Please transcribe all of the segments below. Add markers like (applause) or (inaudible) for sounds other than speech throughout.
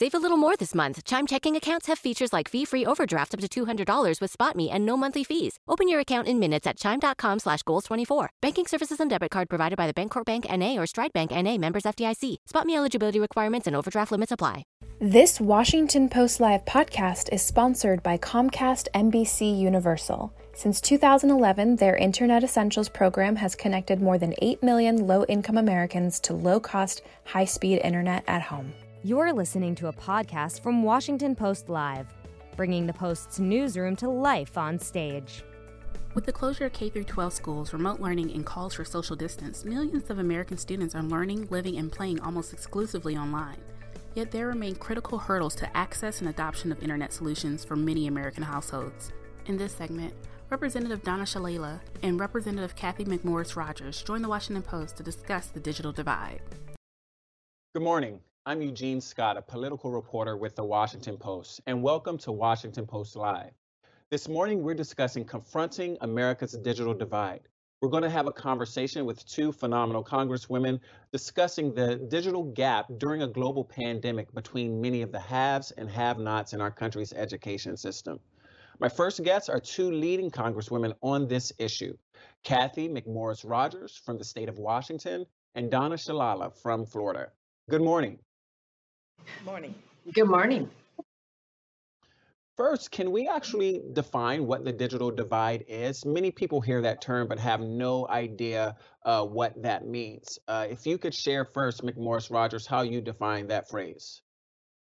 Save a little more this month. Chime checking accounts have features like fee-free overdraft up to $200 with SpotMe and no monthly fees. Open your account in minutes at chime.com slash goals24. Banking services and debit card provided by the Bancorp Bank N.A. or Stride Bank N.A. members FDIC. SpotMe eligibility requirements and overdraft limits apply. This Washington Post Live podcast is sponsored by Comcast NBC Universal. Since 2011, their Internet Essentials program has connected more than 8 million low income Americans to low cost, high speed internet at home. You're listening to a podcast from Washington Post Live, bringing the Post's newsroom to life on stage. With the closure of K 12 schools, remote learning, and calls for social distance, millions of American students are learning, living, and playing almost exclusively online. Yet there remain critical hurdles to access and adoption of internet solutions for many American households. In this segment, Representative Donna Shalala and Representative Cathy McMorris Rodgers join the Washington Post to discuss the digital divide. Good morning. I'm Eugene Scott, a political reporter with the Washington Post, and welcome to Washington Post Live. This morning, we're discussing confronting America's digital divide. We're going to have a conversation with two phenomenal congresswomen discussing the digital gap during a global pandemic between many of the haves and have nots in our country's education system. My first guests are two leading congresswomen on this issue Cathy McMorris Rodgers from the state of Washington and Donna Shalala from Florida. Good morning. Good morning. Good morning. First, can we actually define what the digital divide is? Many people hear that term but have no idea uh, what that means. Uh, if you could share first, McMorris Rodgers, how you define that phrase.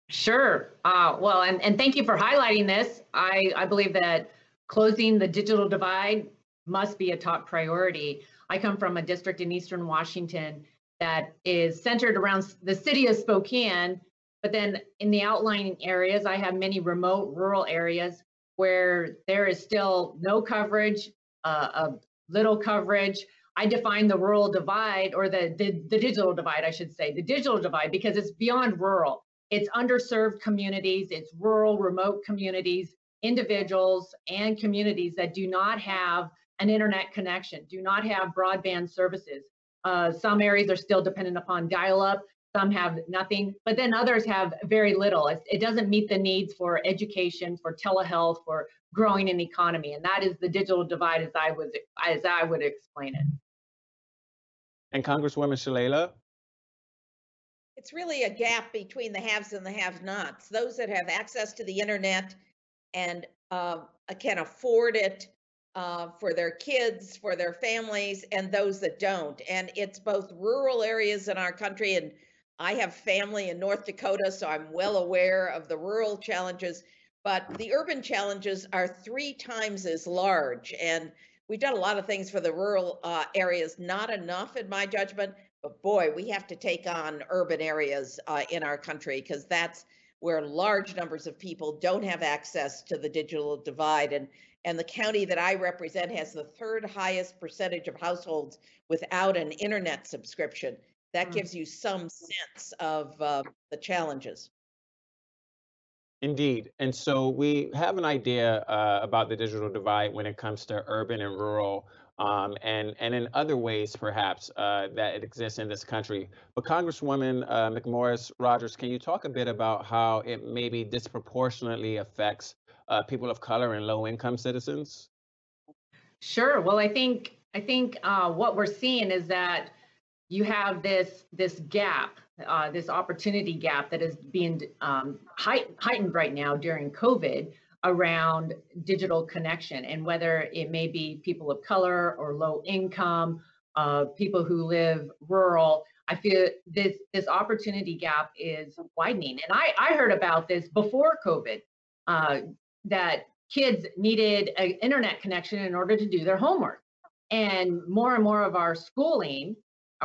Sure. Uh, well, and, and thank you for highlighting this. I, I believe that closing the digital divide must be a top priority. I come from a district in Eastern Washington that is centered around the city of Spokane, but then in the outlying areas, I have many remote rural areas where there is still no coverage, uh, a little coverage. I define the rural divide or the, the, the digital divide, I should say, the digital divide because it's beyond rural. It's underserved communities, it's rural, remote communities, individuals, and communities that do not have an internet connection, do not have broadband services. Uh, some areas are still dependent upon dial up, some have nothing, but then others have very little. It, it doesn't meet the needs for education, for telehealth, for growing an economy, and that is the digital divide as I was as I would explain it. And Congresswoman Shalala, it's really a gap between the haves and the have nots. Those that have access to the internet and uh, can afford it uh, for their kids, for their families, and those that don't. And it's both rural areas in our country, and I have family in North Dakota, so I'm well aware of the rural challenges. But the urban challenges are three times as large. And we've done a lot of things for the rural uh, areas, not enough, in my judgment. But boy, we have to take on urban areas uh, in our country because that's where large numbers of people don't have access to the digital divide. And, and the county that I represent has the third highest percentage of households without an internet subscription. That mm. gives you some sense of uh, the challenges. Indeed. And so we have an idea uh, about the digital divide when it comes to urban and rural um, and and in other ways perhaps uh, that it exists in this country. But Congresswoman uh, McMorris Rodgers, can you talk a bit about how it maybe disproportionately affects uh, people of color and low-income citizens? Sure. Well, I think I think uh, what we're seeing is that you have this this gap, uh, this opportunity gap that is being um, heightened right now during COVID around digital connection and whether it may be people of color or low income, uh, people who live rural. I feel this this opportunity gap is widening, and I I heard about this before COVID uh, that kids needed an internet connection in order to do their homework, and more and more of our schooling,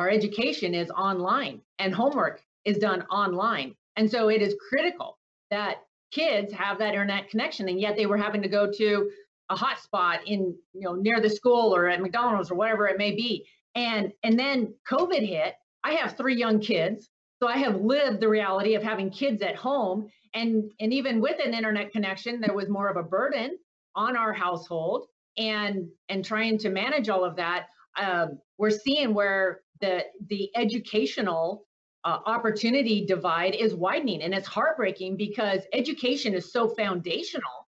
our education is online, and homework is done online, and so it is critical that kids have that internet connection and yet they were having to go to a hotspot in you know near the school or at mcdonald's or whatever it may be. And and then covid hit. I have three young kids so i have lived the reality of having kids at home. And and even with an internet connection there was more of a burden on our household and and trying to manage all of that um, we're seeing where the the educational uh, opportunity divide is widening and it's heartbreaking because education is so foundational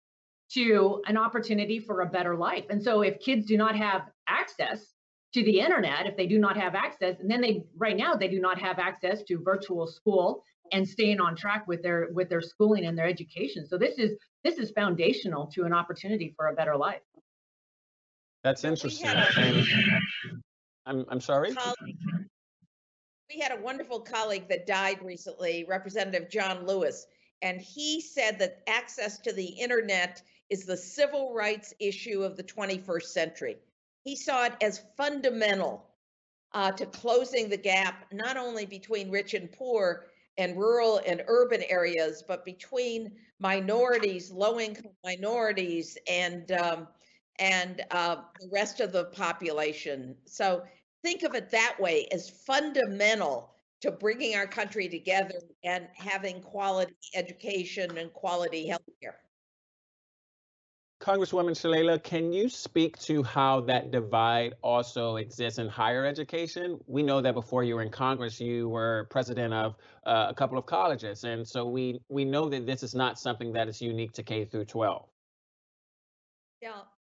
to an opportunity for a better life. And so if kids do not have access to the internet, if they do not have access, and then they right now they do not have access to virtual school and staying on track with their with their schooling and their education. So this is this is foundational to an opportunity for a better life. That's interesting. I'm I'm sorry. We had a wonderful colleague that died recently, Representative John Lewis, and he said that access to the internet is the civil rights issue of the 21st century. He saw it as fundamental uh, to closing the gap, not only between rich and poor and rural and urban areas, but between minorities, low income minorities, and um, and uh, the rest of the population. So think of it that way as fundamental to bringing our country together and having quality education and quality health care. Congresswoman Shalala, can you speak to how that divide also exists in higher education? We know that before you were in Congress, you were president of uh, a couple of colleges, and so we we know that this is not something that is unique to K through 12. Yeah,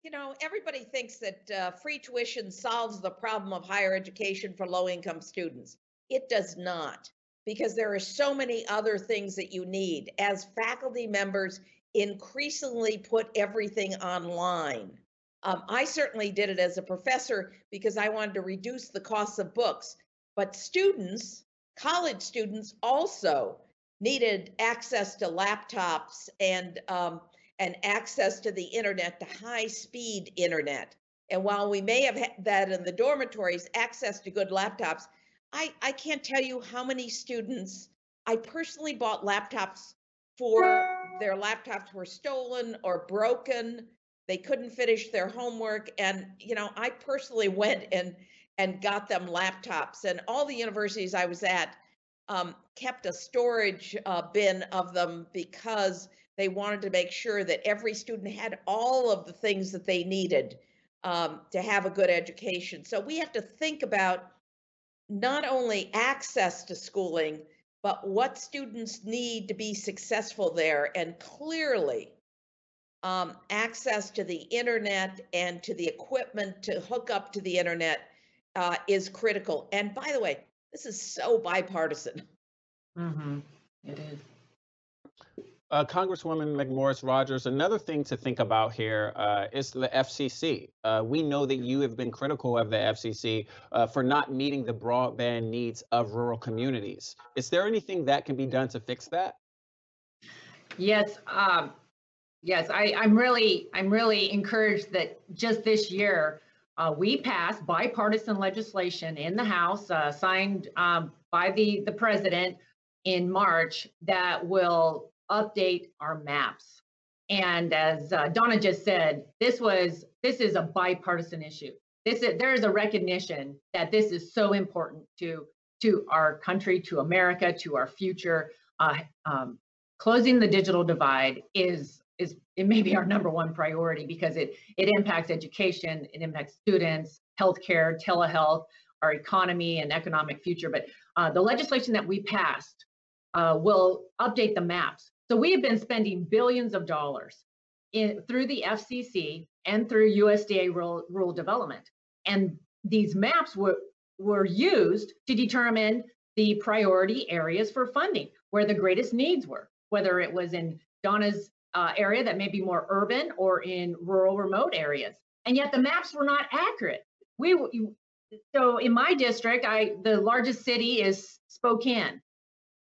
you know, everybody thinks that uh, free tuition solves the problem of higher education for low income students. It does not, because there are so many other things that you need. As faculty members increasingly put everything online, um, I certainly did it as a professor because I wanted to reduce the costs of books. But students, college students, also needed access to laptops and um, and access to the internet, to high speed internet. And while we may have had that in the dormitories, access to good laptops, I, I can't tell you how many students I personally bought laptops for their laptops were stolen or broken. They couldn't finish their homework. And, you know, I personally went and and got them laptops. And all the universities I was at um, kept a storage uh, bin of them because they wanted to make sure that every student had all of the things that they needed um, to have a good education. So we have to think about not only access to schooling, but what students need to be successful there. And clearly, um, access to the internet and to the equipment to hook up to the internet uh, is critical. And by the way, this is so bipartisan. Mm-hmm. It is. Uh, Congresswoman McMorris Rodgers, another thing to think about here uh, is the FCC. Uh, we know that you have been critical of the FCC uh, for not meeting the broadband needs of rural communities. Is there anything that can be done to fix that? Yes, um, yes. I, am really, I'm really encouraged that just this year uh, we passed bipartisan legislation in the House, uh, signed um, by the the president in March, that will update our maps. And as uh, Donna just said, this was this is a bipartisan issue. This is, there is a recognition that this is so important to to our country, to America, to our future. Uh, um, closing the digital divide is is it may be our number one priority because it it impacts education, it impacts students, healthcare, telehealth, our economy and economic future. But uh, the legislation that we passed uh, will update the maps so we have been spending billions of dollars in, through the FCC and through USDA rural, rural development. And these maps were, were used to determine the priority areas for funding, where the greatest needs were, whether it was in Donna's uh, area that may be more urban or in rural remote areas. And yet the maps were not accurate. We so in my district, I the largest city is Spokane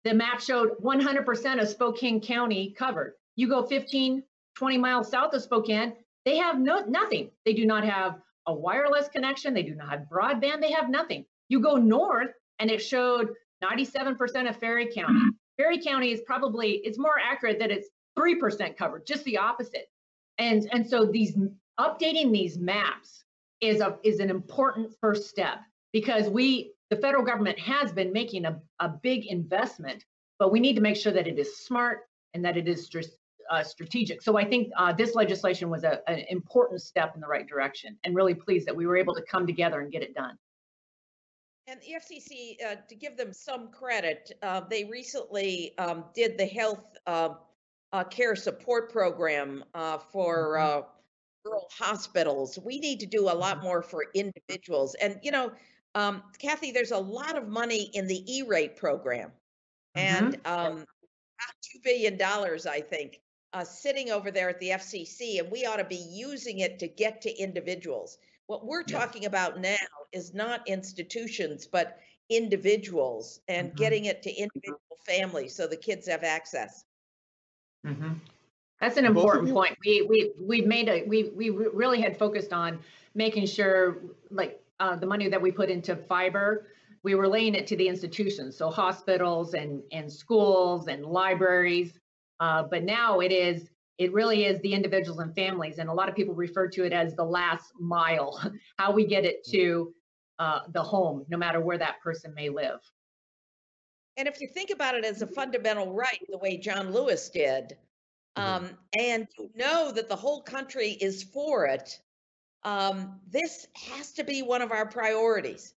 the map showed 100% of Spokane County covered. You go 15, 20 miles south of Spokane, they have no nothing. They do not have a wireless connection. They do not have broadband. They have nothing. You go north, and it showed 97% of Ferry County. Ferry County is probably it's more accurate that it's 3% covered, just the opposite. And and so these updating these maps is a is an important first step because we the federal government has been making a, a big investment, but we need to make sure that it is smart and that it is uh, strategic. So I think uh, this legislation was a, an important step in the right direction and really pleased that we were able to come together and get it done. And the FCC, uh, to give them some credit, uh, they recently um, did the health uh, uh care support program uh, for mm-hmm. uh, rural hospitals. We need to do a lot mm-hmm. more for individuals. And, you know, um, Cathy, there's a lot of money in the E rate program. And mm-hmm. um, $2 billion, I think, sitting over there at the FCC. And we ought to be using it to get to individuals. What we're talking about now is not institutions, but individuals and mm-hmm. getting it to individual families so the kids have access. Mm-hmm. That's an important point. We we we made a we we really had focused on making sure like uh, the money that we put into fiber, we were laying it to the institutions, so hospitals and and schools and libraries. Uh, but now it is it really is the individuals and families and a lot of people refer to it as the last mile (laughs) how we get it to uh, the home no matter where that person may live and if you think about it as a fundamental right the way john lewis did mm-hmm. um, and you know that the whole country is for it um, this has to be one of our priorities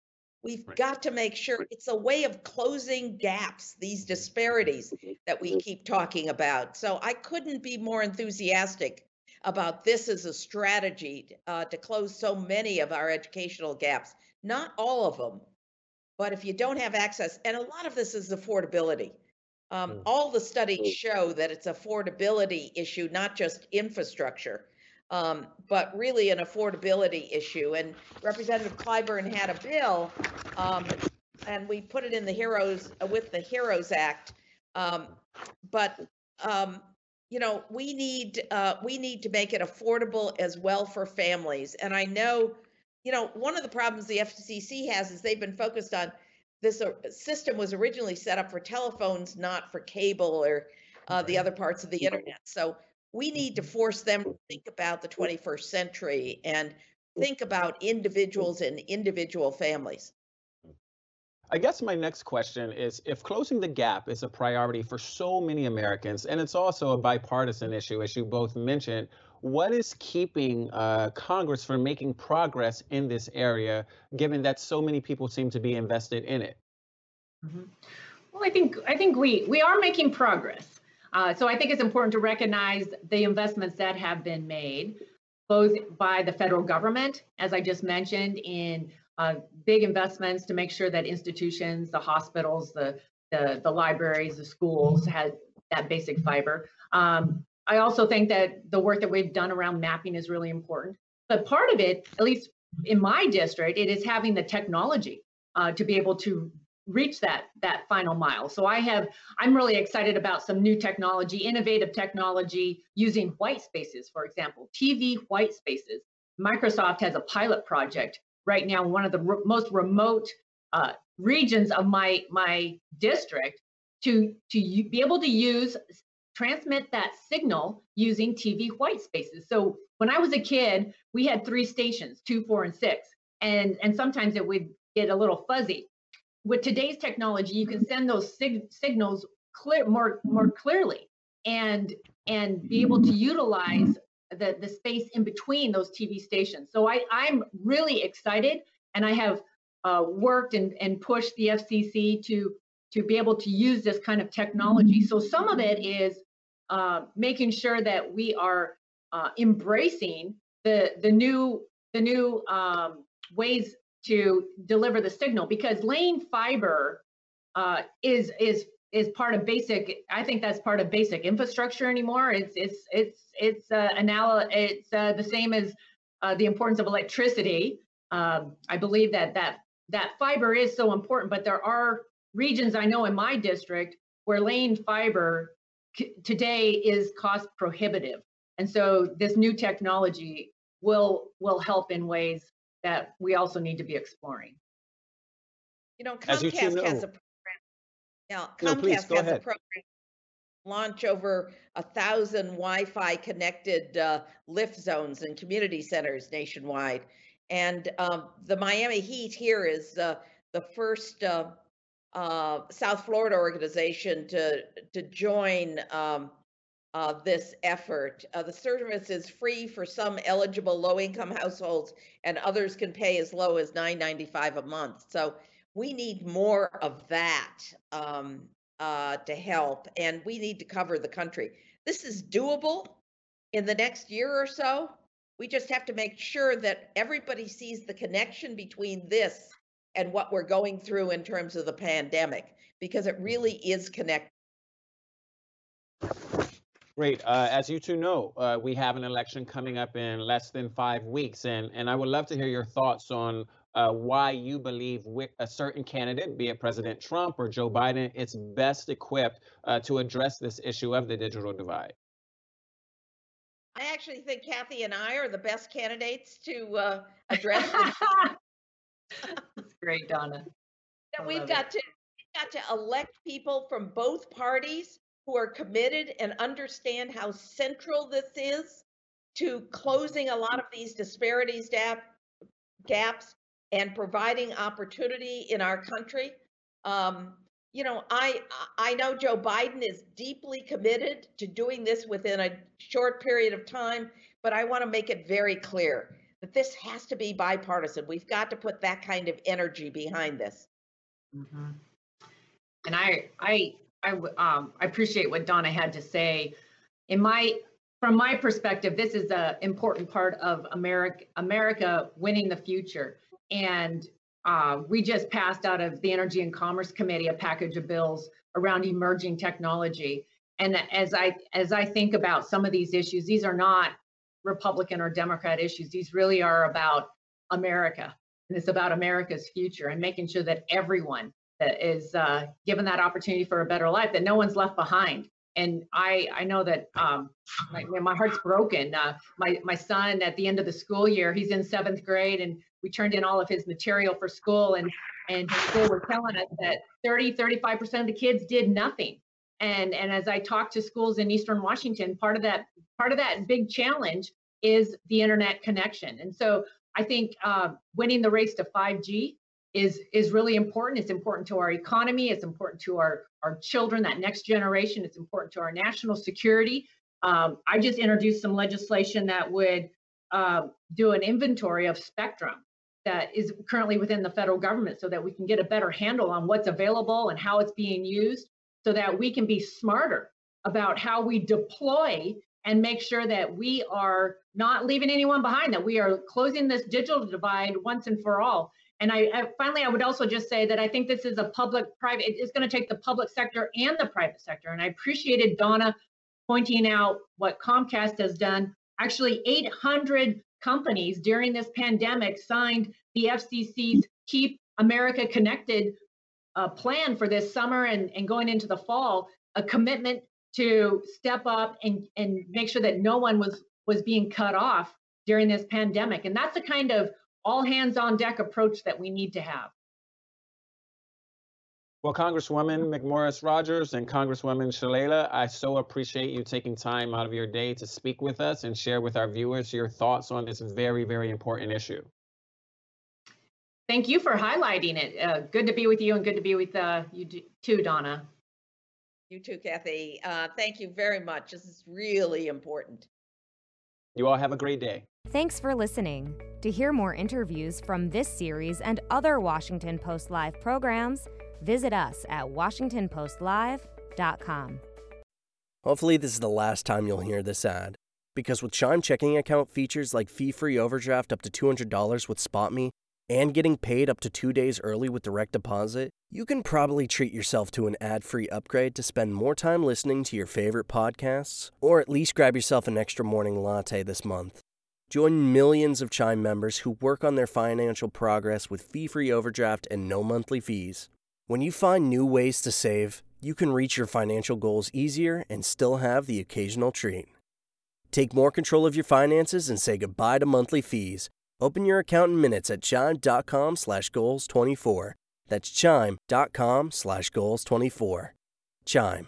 We've right. got to make sure it's a way of closing gaps, these disparities that we keep talking about. So I couldn't be more enthusiastic about this as a strategy uh, to close so many of our educational gaps. Not all of them, but if you don't have access, and a lot of this is affordability. Um, mm. All the studies mm. show that it's affordability issue, not just infrastructure um, but really an affordability issue. And Representative Clyburn had a bill, um, and we put it in the Heroes uh, with the Heroes Act. Um, but um, you know, we need uh, we need to make it affordable as well for families. And I know, you know, one of the problems the FCC has is they've been focused on this uh, system was originally set up for telephones, not for cable or uh, the other parts of the internet. So we need to force them to think about the 21st century and think about individuals and individual families. I guess my next question is if closing the gap is a priority for so many Americans, and it's also a bipartisan issue, as you both mentioned, what is keeping uh, Congress from making progress in this area, given that so many people seem to be invested in it? Mm-hmm. Well, I think I think we we are making progress. Uh, so I think it's important to recognize the investments that have been made, both by the federal government, as I just mentioned, in uh, big investments to make sure that institutions, the hospitals, the the, the libraries, the schools had that basic fiber. Um, I also think that the work that we've done around mapping is really important. But part of it, at least in my district, it is having the technology uh, to be able to reach that that final mile. So I have I'm really excited about some new technology, innovative technology using white spaces, for example, TV white spaces. Microsoft has a pilot project right now in one of the re- most remote uh, regions of my my district to to be able to use transmit that signal using TV white spaces. So when I was a kid, we had three stations, two, four, and six, and and sometimes it would get a little fuzzy with today's technology, you can send those sig- signals clear more more clearly and and be able to utilize the the space in between those TV stations. So I I'm really excited, and I have uh, worked and and pushed the FCC to to be able to use this kind of technology. So some of it is uh, making sure that we are uh, embracing the the new the new um, ways to deliver the signal because laying fiber uh, is is is part of basic. I think that's part of basic infrastructure anymore. It's it's it's it's uh, anal- It's uh, the same as uh, the importance of electricity. Um, I believe that that that fiber is so important, but there are regions I know in my district where laying fiber c- today is cost prohibitive, and so this new technology will will help in ways that we also need to be exploring. You know, Comcast you know. has a program. Yeah, Comcast no, please, has ahead. a program launch over a thousand Wi-Fi connected uh, lift zones and community centers nationwide. And um, the Miami Heat here is uh, the first uh, uh South Florida organization to to join um, uh, this effort. Uh, the service is free for some eligible low-income households, and others can pay as low as $9.95 a month. So we need more of that um, uh, to help, and we need to cover the country. This is doable in the next year or so. We just have to make sure that everybody sees the connection between this and what we're going through in terms of the pandemic, because it really is connected. Great. Uh, as you two know, uh, we have an election coming up in less than five weeks, and, and I would love to hear your thoughts on uh, why you believe a certain candidate, be it President Trump or Joe Biden, is best equipped uh, to address this issue of the digital divide. I actually think Cathy and I are the best candidates to uh, address (laughs) That's great, Donna. (laughs) we've got it. to we've got to elect people from both parties who are committed and understand how central this is to closing a lot of these disparities gap, gaps and providing opportunity in our country. Um, you know, I I know Joe Biden is deeply committed to doing this within a short period of time, but I want to make it very clear that this has to be bipartisan. We've got to put that kind of energy behind this. Mm-hmm. And I I I um I appreciate what Donna had to say. In my from my perspective, this is an important part of America America winning the future. And uh, we just passed out of the Energy and Commerce Committee a package of bills around emerging technology. And as I as I think about some of these issues, these are not Republican or Democrat issues. These really are about America, and it's about America's future and making sure that everyone is uh, given that opportunity for a better life, that no one's left behind. And I I know that um, my, my heart's broken. Uh, my my son at the end of the school year, he's in seventh grade, and we turned in all of his material for school and and school were telling us that 30 35% of the kids did nothing and and as i talked to schools in eastern washington part of that part of that big challenge is the internet connection and so i think uh, winning the race to 5g is is really important. It's important to our economy. It's important to our our children that next generation. It's important to our national security. Um, i just introduced some legislation that would uh, do an inventory of spectrum that is currently within the federal government so that we can get a better handle on what's available and how it's being used so that we can be smarter about how we deploy and make sure that we are not leaving anyone behind that we are closing this digital divide once and for all and I, I finally i would also just say that i think this is a public private it's going to take the public sector and the private sector and i appreciated donna pointing out what comcast has done actually 800 companies during this pandemic signed the FCC's Keep America Connected uh, plan for this summer and, and going into the fall, a commitment to step up and, and make sure that no one was was being cut off during this pandemic. And that's the kind of all hands on deck approach that we need to have. Well, Congresswoman McMorris Rodgers and Congresswoman Shalala, I so appreciate you taking time out of your day to speak with us and share with our viewers your thoughts on this very, very important issue. Thank you for highlighting it. Uh, good to be with you and good to be with uh, you too, Donna. You too, Cathy. Uh, thank you very much. This is really important. You all have a great day. Thanks for listening. To hear more interviews from this series and other Washington Post Live programs, Visit us at WashingtonPostLive.com. Hopefully, this is the last time you'll hear this ad. Because with Chime checking account features like fee free overdraft up to $200 with SpotMe and getting paid up to two days early with direct deposit, you can probably treat yourself to an ad free upgrade to spend more time listening to your favorite podcasts, or at least grab yourself an extra morning latte this month. Join millions of Chime members who work on their financial progress with fee free overdraft and no monthly fees. When you find new ways to save, you can reach your financial goals easier and still have the occasional treat. Take more control of your finances and say goodbye to monthly fees. Open your account in minutes at chime.com slash goals 24. That's chime.com slash goals 24. Chime.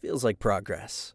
Feels like progress.